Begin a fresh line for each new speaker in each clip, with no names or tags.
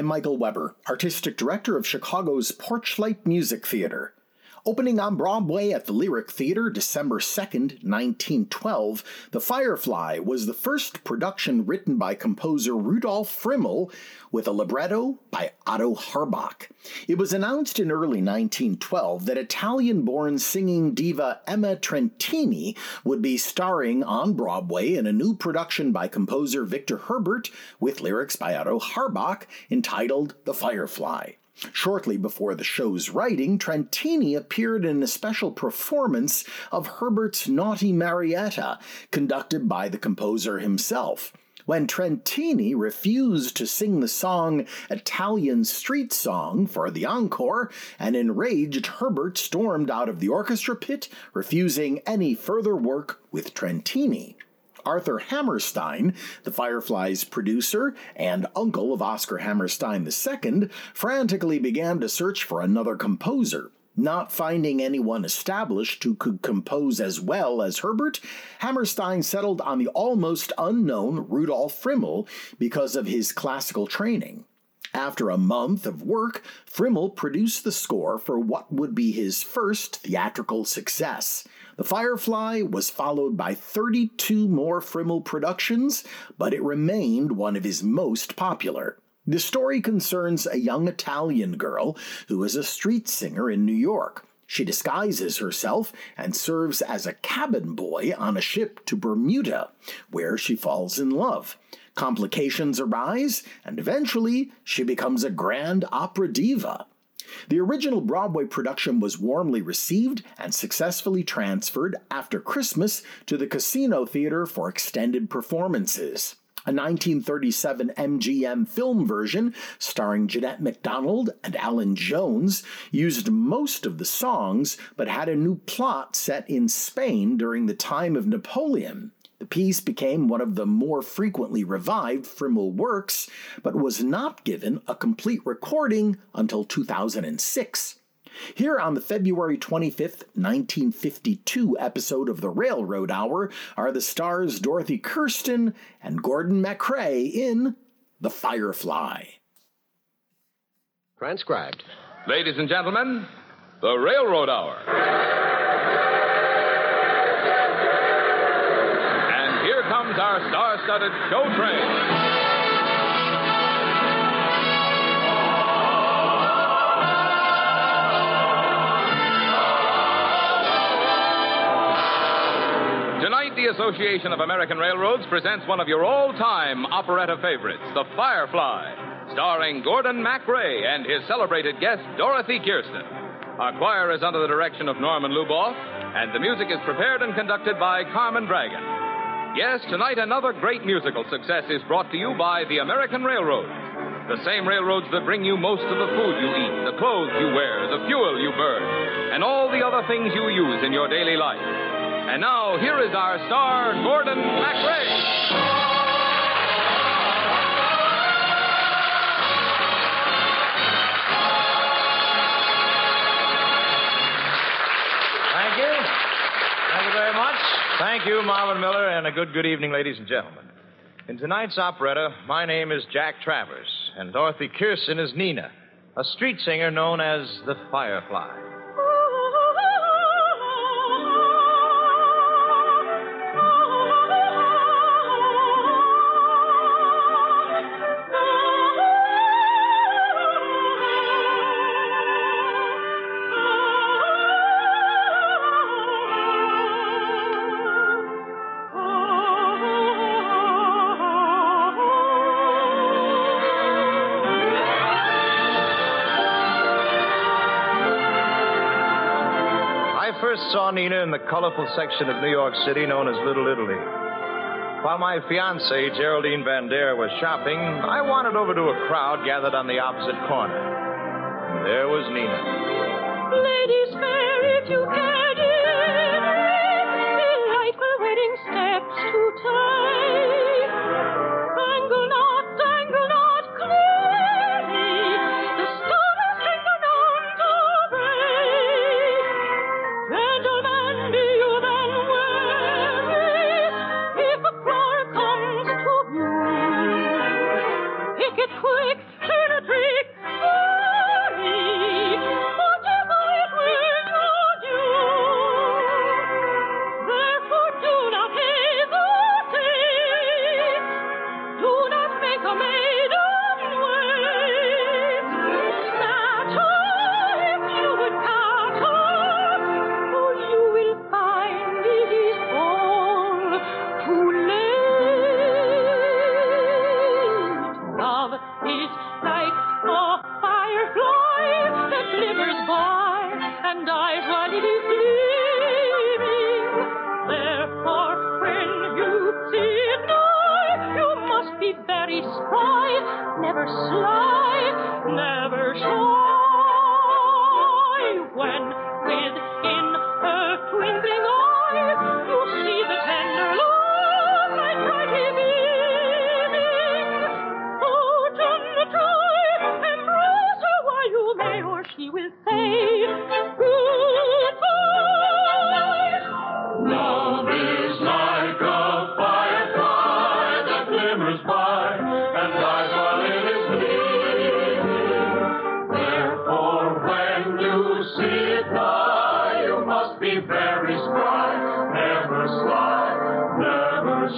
I'm Michael Weber, Artistic Director of Chicago's Porchlight Music Theater. Opening on Broadway at the Lyric Theater December 2nd, 1912, The Firefly was the first production written by composer Rudolf Friml with a libretto by Otto Harbach. It was announced in early 1912 that Italian born singing diva Emma Trentini would be starring on Broadway in a new production by composer Victor Herbert with lyrics by Otto Harbach entitled The Firefly. Shortly before the show's writing, Trentini appeared in a special performance of Herbert's Naughty Marietta, conducted by the composer himself. When Trentini refused to sing the song Italian Street Song for the encore, an enraged Herbert stormed out of the orchestra pit, refusing any further work with Trentini. Arthur Hammerstein, the Firefly's producer and uncle of Oscar Hammerstein II, frantically began to search for another composer. Not finding anyone established who could compose as well as Herbert, Hammerstein settled on the almost unknown Rudolf Friml because of his classical training. After a month of work, Friml produced the score for what would be his first theatrical success. The Firefly was followed by 32 more Friml productions, but it remained one of his most popular. The story concerns a young Italian girl who is a street singer in New York. She disguises herself and serves as a cabin boy on a ship to Bermuda, where she falls in love. Complications arise, and eventually she becomes a grand opera diva. The original Broadway production was warmly received and successfully transferred after Christmas to the Casino Theater for extended performances. A 1937 MGM film version starring Jeanette MacDonald and Allan Jones used most of the songs but had a new plot set in Spain during the time of Napoleon. The piece became one of the more frequently revived Friml works, but was not given a complete recording until 2006. Here on the February 25th, 1952 episode of The Railroad Hour are the stars Dorothy Kirsten and Gordon MacRae in The Firefly.
Transcribed.
Ladies and gentlemen, The Railroad Hour. Our star studded show train. Tonight, the Association of American Railroads presents one of your all-time operetta favorites, The Firefly, starring Gordon MacRae and his celebrated guest, Dorothy Kirsten. Our choir is under the direction of Norman Luboff, and the music is prepared and conducted by Carmen Dragon. Yes, tonight another great musical success is brought to you by the American Railroads. The same railroads that bring you most of the food you eat, the clothes you wear, the fuel you burn, and all the other things you use in your daily life. And now, here is our star, Gordon MacRae.
Thank you, Marvin Miller, and a good, good evening, ladies and gentlemen. In tonight's operetta, my name is Jack Travers, and Dorothy Kirsten is Nina, a street singer known as the Firefly. Saw Nina in the colorful section of New York City known as Little Italy. While my fiancée, Geraldine Van Dare, was shopping, I wandered over to a crowd gathered on the opposite corner. And there was Nina.
Ladies fair, if you care,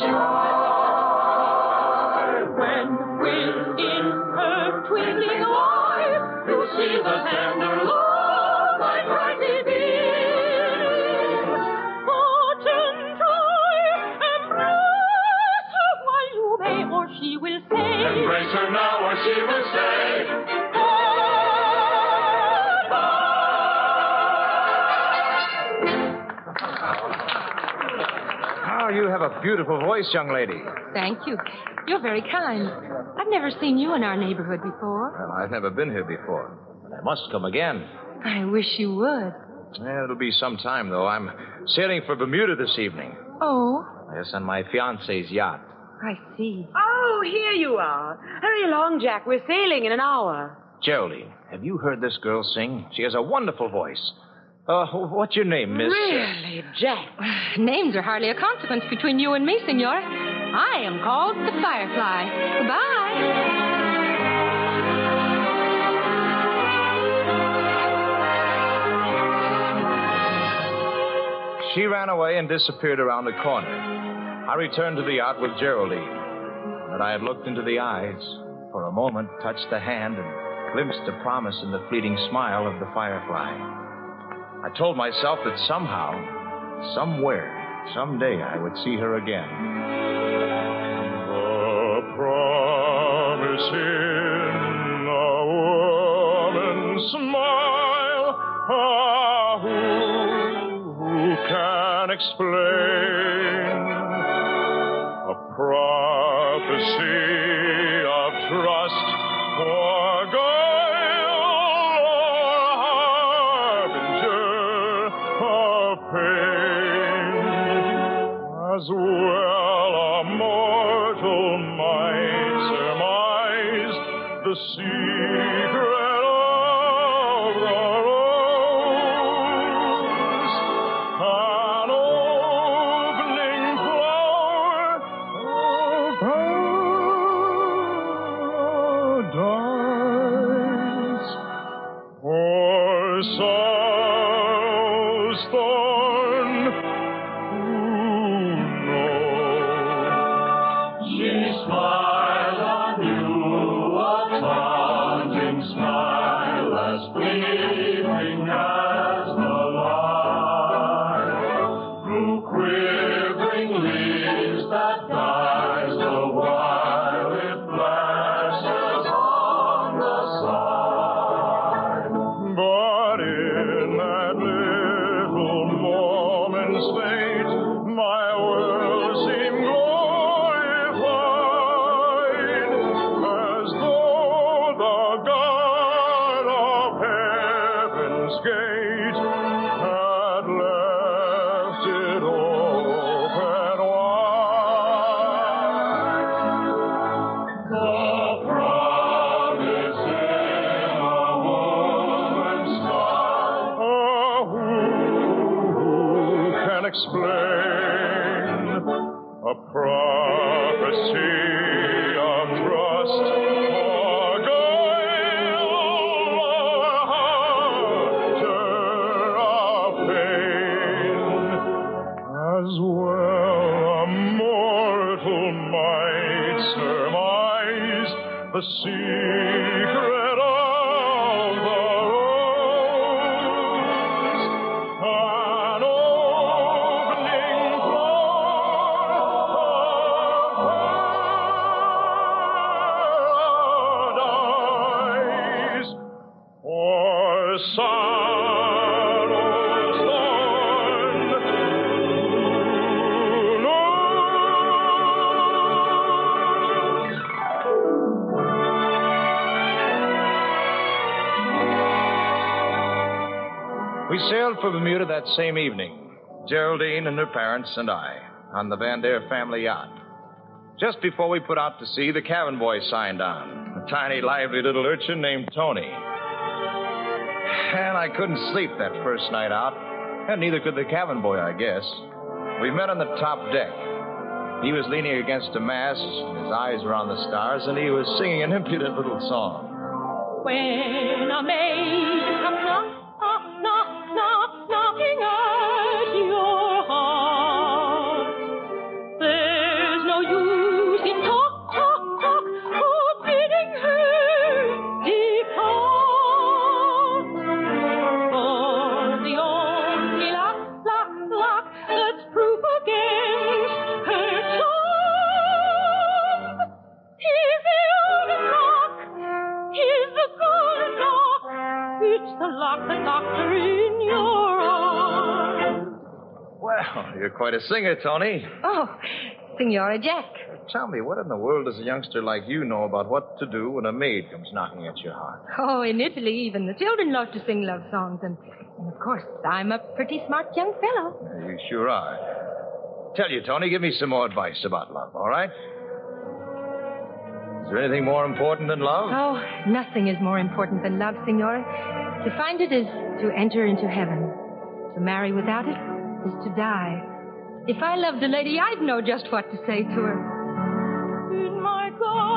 shy. When within her twinkling eye you see the tender love like brightly you
have a beautiful voice, young lady.
Thank you. You're very kind. I've never seen you in our neighborhood before.
Well, I've never been here before, but I must come again.
I wish you would.
Yeah, it'll be some time, though. I'm sailing for Bermuda this evening.
Oh,
Yes, on my fiance's yacht.
I see.
Oh, here you are. Hurry along, Jack. We're sailing in an hour.
Geraldine, have you heard this girl sing? She has a wonderful voice. Uh, what's your name, Miss?
Really, Jack?
Names are hardly a consequence between you and me, senor. I am called the Firefly. Goodbye.
She ran away and disappeared around a corner. I returned to the yacht with Geraldine. But I had looked into the eyes, for a moment touched the hand, and glimpsed a promise in the fleeting smile of the firefly. I told myself that somehow, somewhere, someday I would see her again.
The promise in a woman's smile. Ah, who, who can explain a prophecy the gate
We sailed for Bermuda that same evening. Geraldine and her parents and I on the Van Dare family yacht. Just before we put out to sea, the cabin boy signed on. A tiny, lively little urchin named Tony. And I couldn't sleep that first night out. And neither could the cabin boy, I guess. We met on the top deck. He was leaning against a mast, his eyes were on the stars, and he was singing an impudent little song.
When a maid comes The lock locked her in your arms.
Well, you're quite a singer, Tony.
Oh, Signora Jack.
Tell me, what in the world does a youngster like you know about what to do when a maid comes knocking at your heart?
Oh, in Italy, even the children love to sing love songs. And, and of course, I'm a pretty smart young fellow.
You sure are. Tell you, Tony, give me some more advice about love, all right? Is there anything more important than love?
Oh, nothing is more important than love, Signora. To find it is to enter into heaven. To marry without it is to die. If I loved a lady, I'd know just what to say to her.
In my gondola,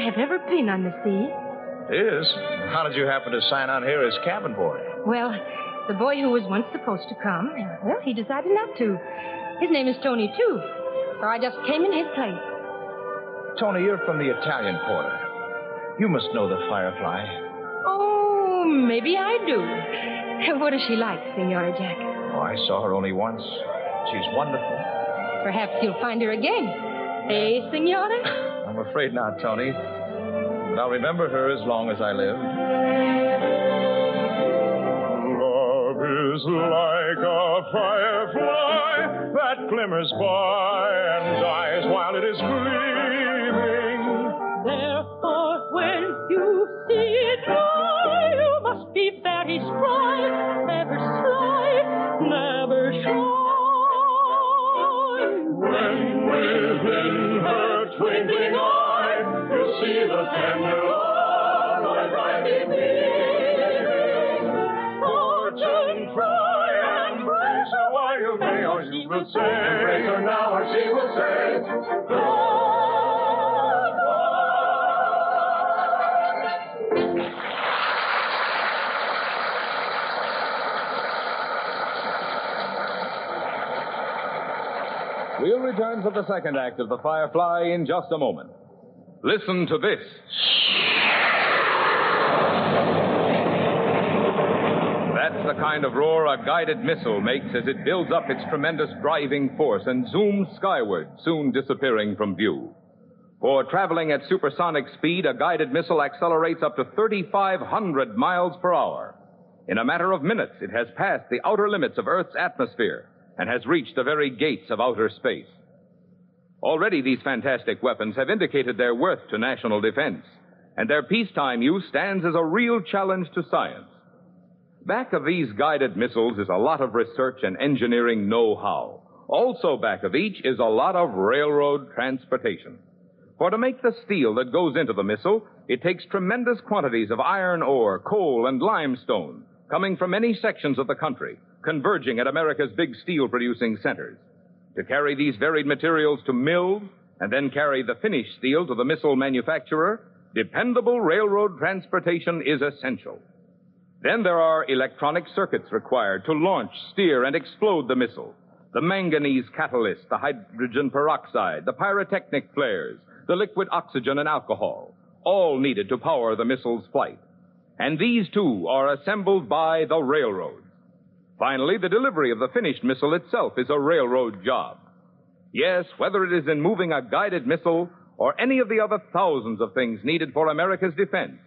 I have
ever been on the sea.
Is? How did you happen to sign on here as cabin boy?
Well, the boy who was once supposed to come, well, he decided not to. His name is Tony, too. So I just came in his place.
Tony, you're from the Italian quarter. You must know the Firefly.
Oh, maybe I do. What is she like, Signora Jack?
Oh, I saw her only once. She's wonderful.
Perhaps you'll find her again. Eh, Signora?
I'm afraid not, Tony. But I'll remember her as long as I live.
Love is is like a firefly that glimmers by and dies while it is gleaming.
Therefore, when you see it fly, you must be very spry,
When within her twinkling eye you. see the tender love my brightly beaming, fortune try and her you may, or she will say, embrace her now, or she will say,
We'll return the second act of The Firefly in just a moment. Listen to this. That's the kind of roar a guided missile makes as it builds up its tremendous driving force and zooms skyward, soon disappearing from view. For traveling at supersonic speed, a guided missile accelerates up to 3,500 miles per hour. In a matter of minutes, it has passed the outer limits of Earth's atmosphere and has reached the very gates of outer space. Already, these fantastic weapons have indicated their worth to national defense, and their peacetime use stands as a real challenge to science. Back of these guided missiles is a lot of research and engineering know-how. Also back of each is a lot of railroad transportation. For to make the steel that goes into the missile, it takes tremendous quantities of iron ore, coal, and limestone coming from many sections of the country, converging at America's big steel producing centers. To carry these varied materials to mills and then carry the finished steel to the missile manufacturer, dependable railroad transportation is essential. Then there are electronic circuits required to launch, steer, and explode the missile. The manganese catalyst, the hydrogen peroxide, the pyrotechnic flares, the liquid oxygen and alcohol, all needed to power the missile's flight. And these too are assembled by the railroads. Finally, the delivery of the finished missile itself is a railroad job. Yes, whether it is in moving a guided missile or any of the other thousands of things needed for America's defense,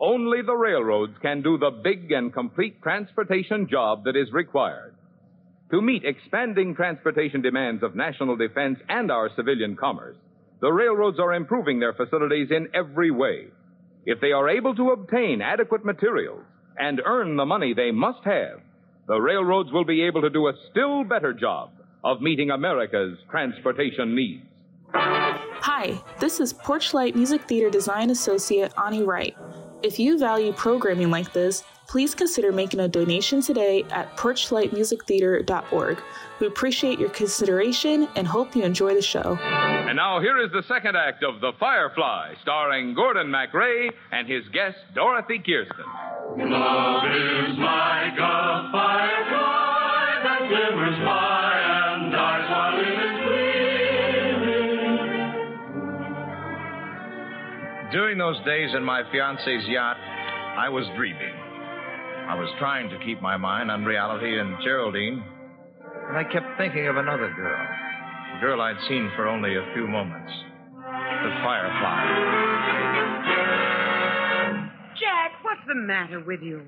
only the railroads can do the big and complete transportation job that is required. To meet expanding transportation demands of national defense and our civilian commerce, the railroads are improving their facilities in every way. If they are able to obtain adequate materials and earn the money they must have, the railroads will be able to do a still better job of meeting America's transportation needs.
Hi, this is Porchlight Music Theater Design Associate Ani Wright. If you value programming like this, please consider making a donation today at porchlightmusictheater.org. We appreciate your consideration and hope you enjoy the show.
And now here is the second act of The Firefly, starring Gordon MacRae and his guest, Dorothy Kirsten.
Love is like a firefly that glimmers by and dies while it is gleaming.
During those days in my fiance's yacht, I was dreaming. I was trying to keep my mind on reality and Geraldine, and I kept thinking of another girl. A girl I'd seen for only a few moments. The Firefly.
Jack, what's the matter with you?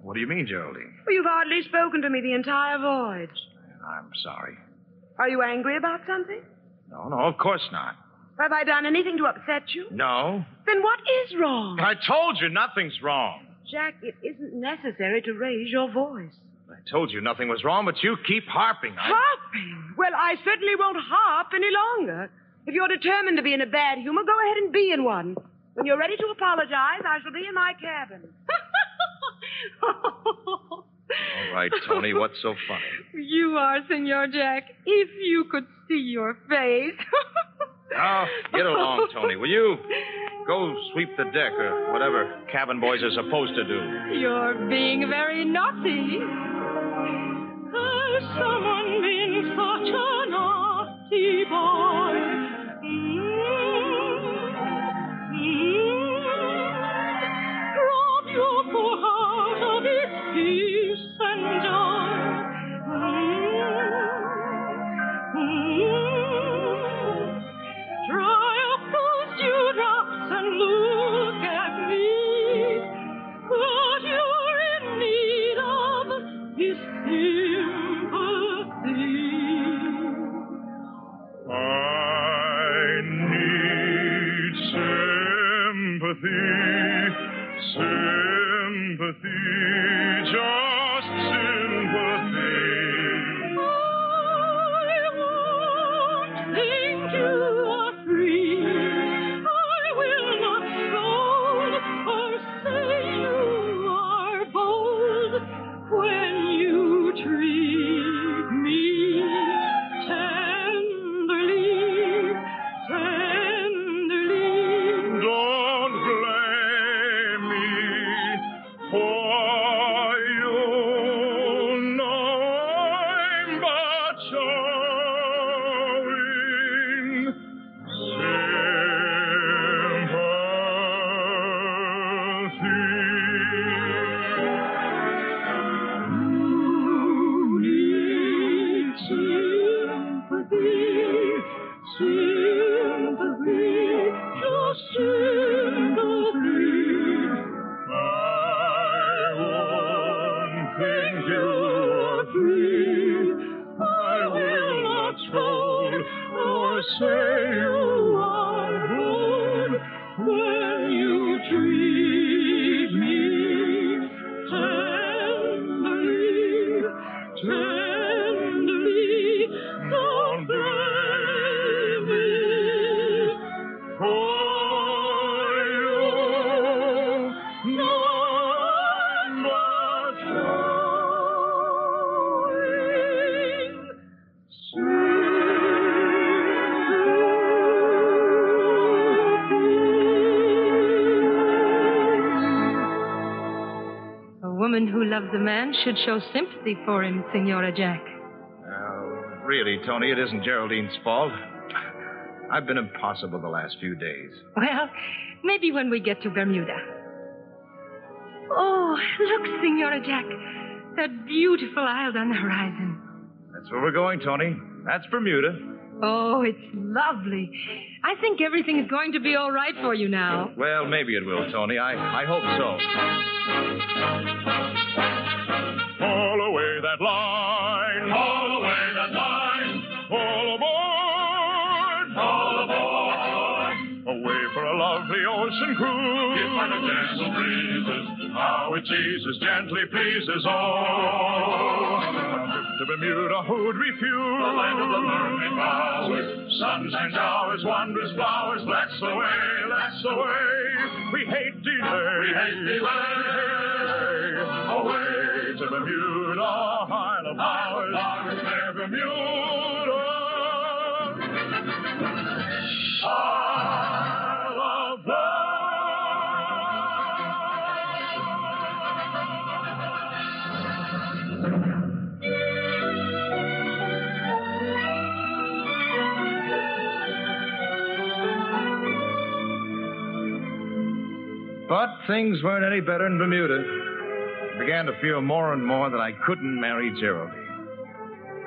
What do you mean, Geraldine?
Well, you've hardly spoken to me the entire voyage.
I'm sorry.
Are you angry about something?
No, no, of course not.
Have I done anything to upset you?
No.
Then what is wrong?
I told you nothing's wrong.
Jack, it isn't necessary to raise your voice.
I told you nothing was wrong, but you keep harping. I...
Harping? Well, I certainly won't harp any longer. If you're determined to be in a bad humor, go ahead and be in one. When you're ready to apologize, I shall be in my cabin.
All right, Tony, what's so funny?
You are, Senor Jack. If you could see your face.
Now, get along, Tony, will you? Go sweep the deck or whatever cabin boys are supposed to do.
You're being very naughty.
Has someone been such a naughty boy?
Loves a man should show sympathy for him, Senora Jack.
Well, really, Tony, it isn't Geraldine's fault. I've been impossible the last few days.
Well, maybe when we get to Bermuda. Oh, look, Senora Jack. That beautiful isle on the horizon.
That's where we're going, Tony. That's Bermuda.
Oh, it's lovely. I think everything is going to be all right for you now.
Well, maybe it will, Tony. I, I hope so.
That line. Haul away that line. All aboard. All aboard. Away for a lovely ocean cruise. Give by the gentle breezes. How it teases, gently pleases. Oh. To Bermuda, who'd refuse? The land of the mermaid bowers. Sunshine showers, wondrous flowers. Let's away, let's away. We hate delay. We hate delay. Away to Bermuda, Isle of Flowers. Fair Bermuda. Isle of
But things weren't any better in Bermuda. I began to feel more and more that I couldn't marry Geraldine.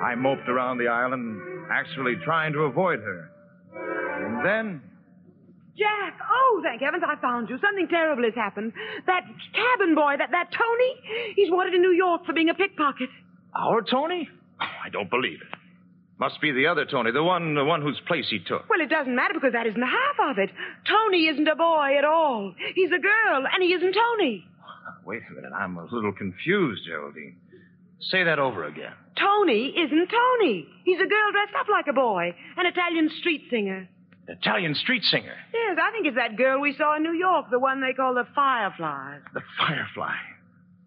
I moped around the island, actually trying to avoid her. And then,
Jack, oh, thank heavens I found you. Something terrible has happened. That cabin boy, that, that Tony, he's wanted in New York for being a pickpocket.
our Tony? Oh, I don't believe it. Must be the other Tony, the one, the one whose place he took.
Well, it doesn't matter because that isn't half of it. Tony isn't a boy at all. He's a girl, and he isn't Tony.
Wait a minute, I'm a little confused, Geraldine. Say that over again.
Tony isn't Tony. He's a girl dressed up like a boy, an Italian street singer.
Italian street singer,
Yes, I think it's that girl we saw in New York, the one they call the Firefly.
the Firefly.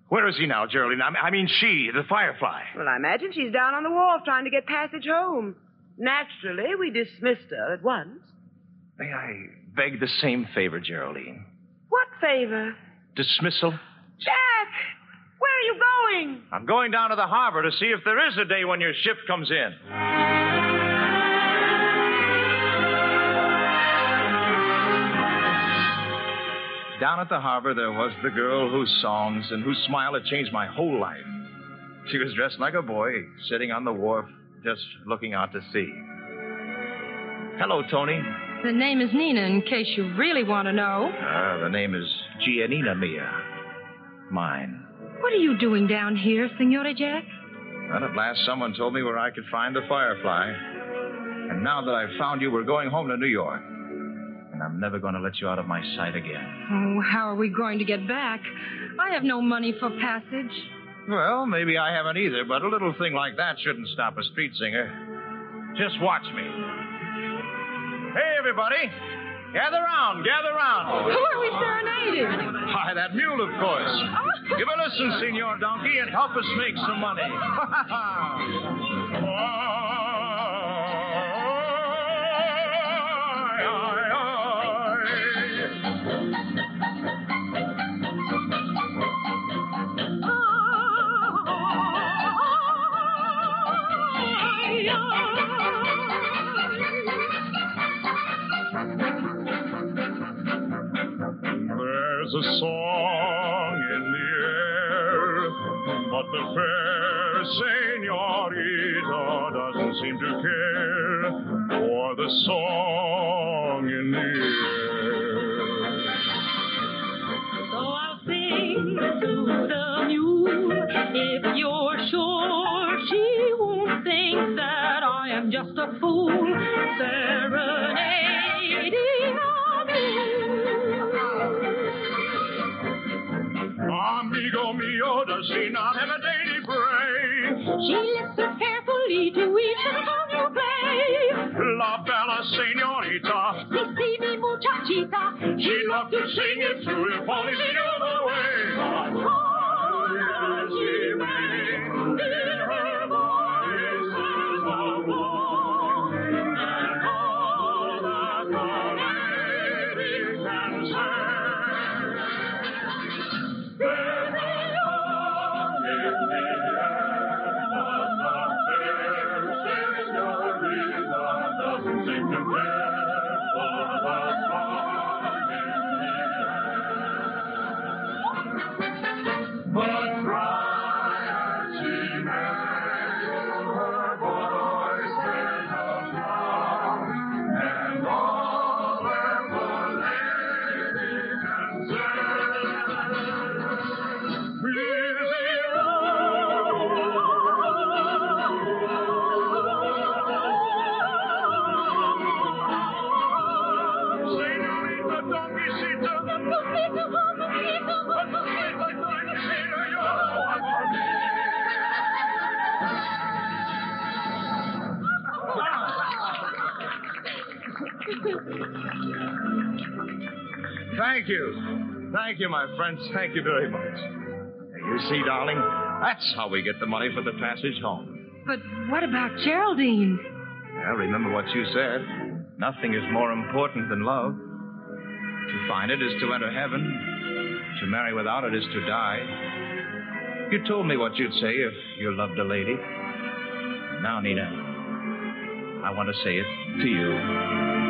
Where is he now, Geraldine? I mean, I mean she, the Firefly.
Well, I imagine she's down on the wharf trying to get passage home. Naturally, we dismissed her at once.
May I beg the same favor, Geraldine?
What favor?
Dismissal?
Jack! Where are you going?
I'm going down to the harbor to see if there is a day when your ship comes in. Down at the harbor, there was the girl whose songs and whose smile had changed my whole life. She was dressed like a boy, sitting on the wharf, just looking out to sea. Hello, Tony.
The name is Nina, in case you really want to know.
Uh, the name is Giannina Mia. Mine.
What are you doing down here, Senora Jack?
Well, at last someone told me where I could find the Firefly. And now that I've found you, we're going home to New York. and I'm never going to let you out of my sight again.
Oh, how are we going to get back? I have no money for passage.
Well, maybe I haven't either, but a little thing like that shouldn't stop a street singer. Just watch me. Hey, everybody. Gather round, gather round.
Who are we serenading?
Why, that mule, of course. Oh. Give a listen, Senor Donkey, and help us make some money.
the fair senorita doesn't seem to care for the song in the air.
So I'll sing to the mule if you're sure she won't think that I am just a fool
Amigo oh, mio, does she not have a daily bray?
She listens carefully to each you play.
La bella senorita,
Si, si, mi muchachita.
she'd love to sing it too if only she knew the way. Oh, yes,
Thank you. Thank you, my friends. Thank you very much. You see, darling, that's how we get the money for the passage home.
But what about Geraldine?
Well, remember what you said. Nothing is more important than love. To find it is to enter heaven. To marry without it is to die. You told me what you'd say if you loved a lady. Now, Nina, I want to say it to you.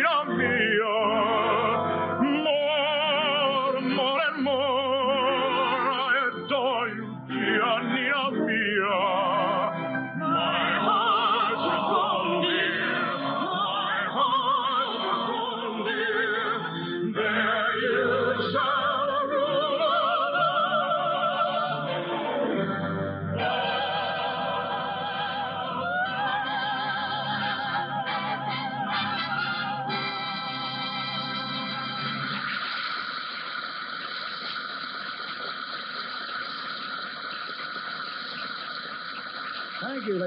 Giannina mia.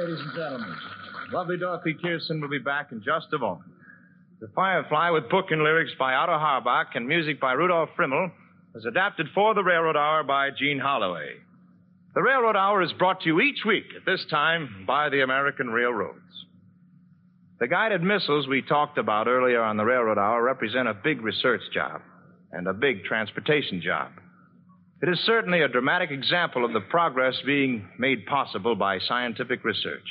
Ladies and gentlemen. Lovely Dorothy Kirsten will be back in just a moment. The Firefly, with book and lyrics by Otto Harbach and music by Rudolf Friml, was adapted for the Railroad Hour by Jean Holloway. The Railroad Hour is brought to you each week at this time by the American Railroads. The guided missiles we talked about earlier on the Railroad Hour represent a big research job and a big transportation job. It is certainly a dramatic example of the progress being made possible by scientific research.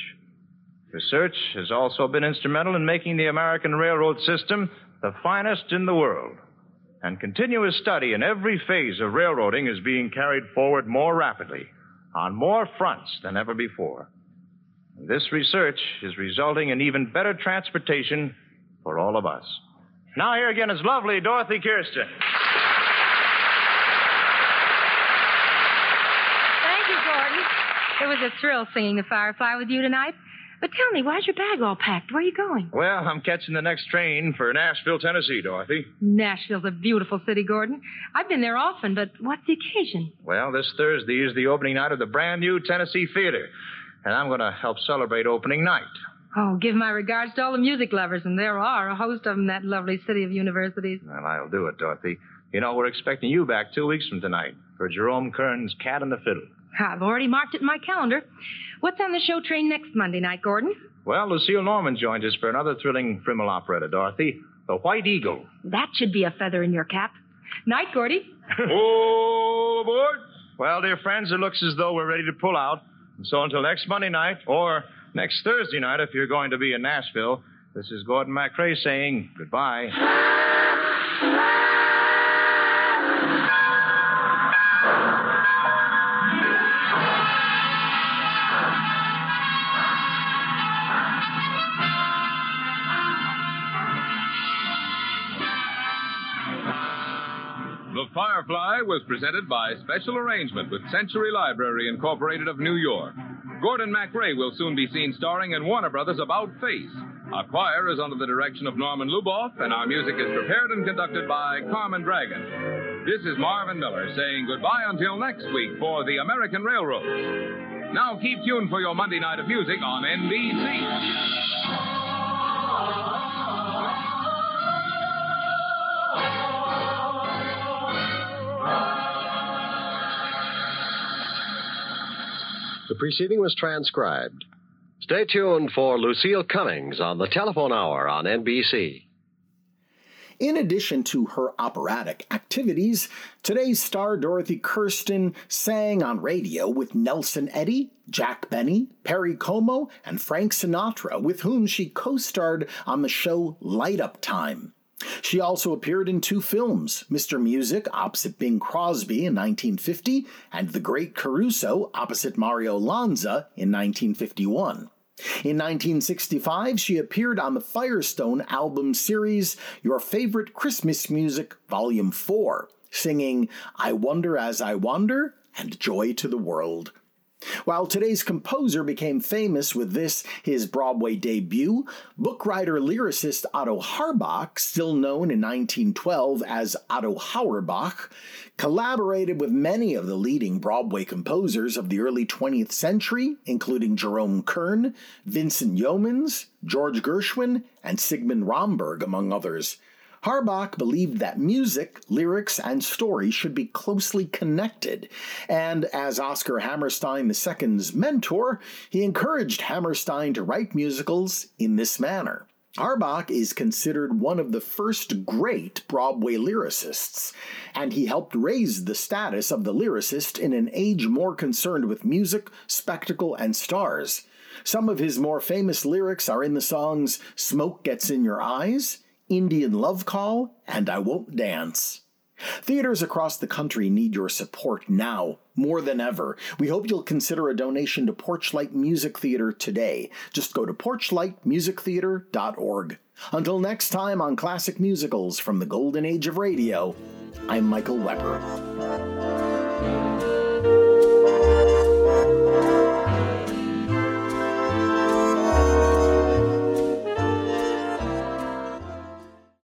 Research has also been instrumental in making the American railroad system the finest in the world. And continuous study in every phase of railroading is being carried forward more rapidly on more fronts than ever before. This research is resulting in even better transportation for all of us. Now, here again is lovely Dorothy Kirsten.
It was a thrill singing the Firefly with you tonight. But tell me, why's your bag all packed? Where are you going?
Well, I'm catching the next train for Nashville, Tennessee, Dorothy.
Nashville's a beautiful city, Gordon. I've been there often, but what's the occasion?
Well, this Thursday is the opening night of the brand new Tennessee Theater, and I'm going to help celebrate opening night.
Oh, give my regards to all the music lovers, and there are a host of them in that lovely city of universities.
Well, I'll do it, Dorothy. You know, we're expecting you back two weeks from tonight for Jerome Kern's Cat and the Fiddle.
I've already marked it in my calendar. What's on the show train next Monday night, Gordon?
Well, Lucille Norman joins us for another thrilling Friml operetta, Dorothy. The White Eagle.
That should be a feather in your cap. Night, Gordy.
Oh, All aboard. Well, dear friends, it looks as though we're ready to pull out. And so until next Monday night, or next Thursday night if you're going to be in Nashville, this is Gordon MacRae saying goodbye.
was presented by special arrangement with Century Library Incorporated of New York. Gordon MacRae will soon be seen starring in Warner Brothers' About Face. Our choir is under the direction of Norman Luboff, and our music is prepared and conducted by Carmen Dragon. This is Marvin Miller saying goodbye until next week for the American Railroads. Now keep tuned for your Monday night of music on NBC.
Oh, The preceding was transcribed. Stay tuned for Lucille Cummings on the Telephone Hour on NBC.
In addition to her operatic activities, today's star Dorothy Kirsten sang on radio with Nelson Eddy, Jack Benny, Perry Como, and Frank Sinatra, with whom she co starred on the show Light Up Time. She also appeared in two films Mr. Music opposite Bing Crosby in 1950 and The Great Caruso opposite Mario Lanza in 1951. In 1965, she appeared on the Firestone album series Your Favorite Christmas Music, Volume 4, singing I Wonder As I Wander and Joy to the World. While today's composer became famous with this, his Broadway debut, book writer lyricist Otto Harbach, still known in 1912 as Otto Hauerbach, collaborated with many of the leading Broadway composers of the early 20th century, including Jerome Kern, Vincent Youmans, George Gershwin, and Sigmund Romberg, among others. Harbach believed that music, lyrics, and story should be closely connected, and as Oscar Hammerstein II's mentor, he encouraged Hammerstein to write musicals in this manner. Harbach is considered one of the first great Broadway lyricists, and he helped raise the status of the lyricist in an age more concerned with music, spectacle, and stars. Some of his more famous lyrics are in the songs Smoke Gets in Your Eyes, Indian Love Call, and I Won't Dance. Theaters across the country need your support now, more than ever. We hope you'll consider a donation to Porchlight Music Theater today. Just go to porchlightmusictheater.org. Until next time on Classic Musicals from the Golden Age of Radio, I'm Michael Weber.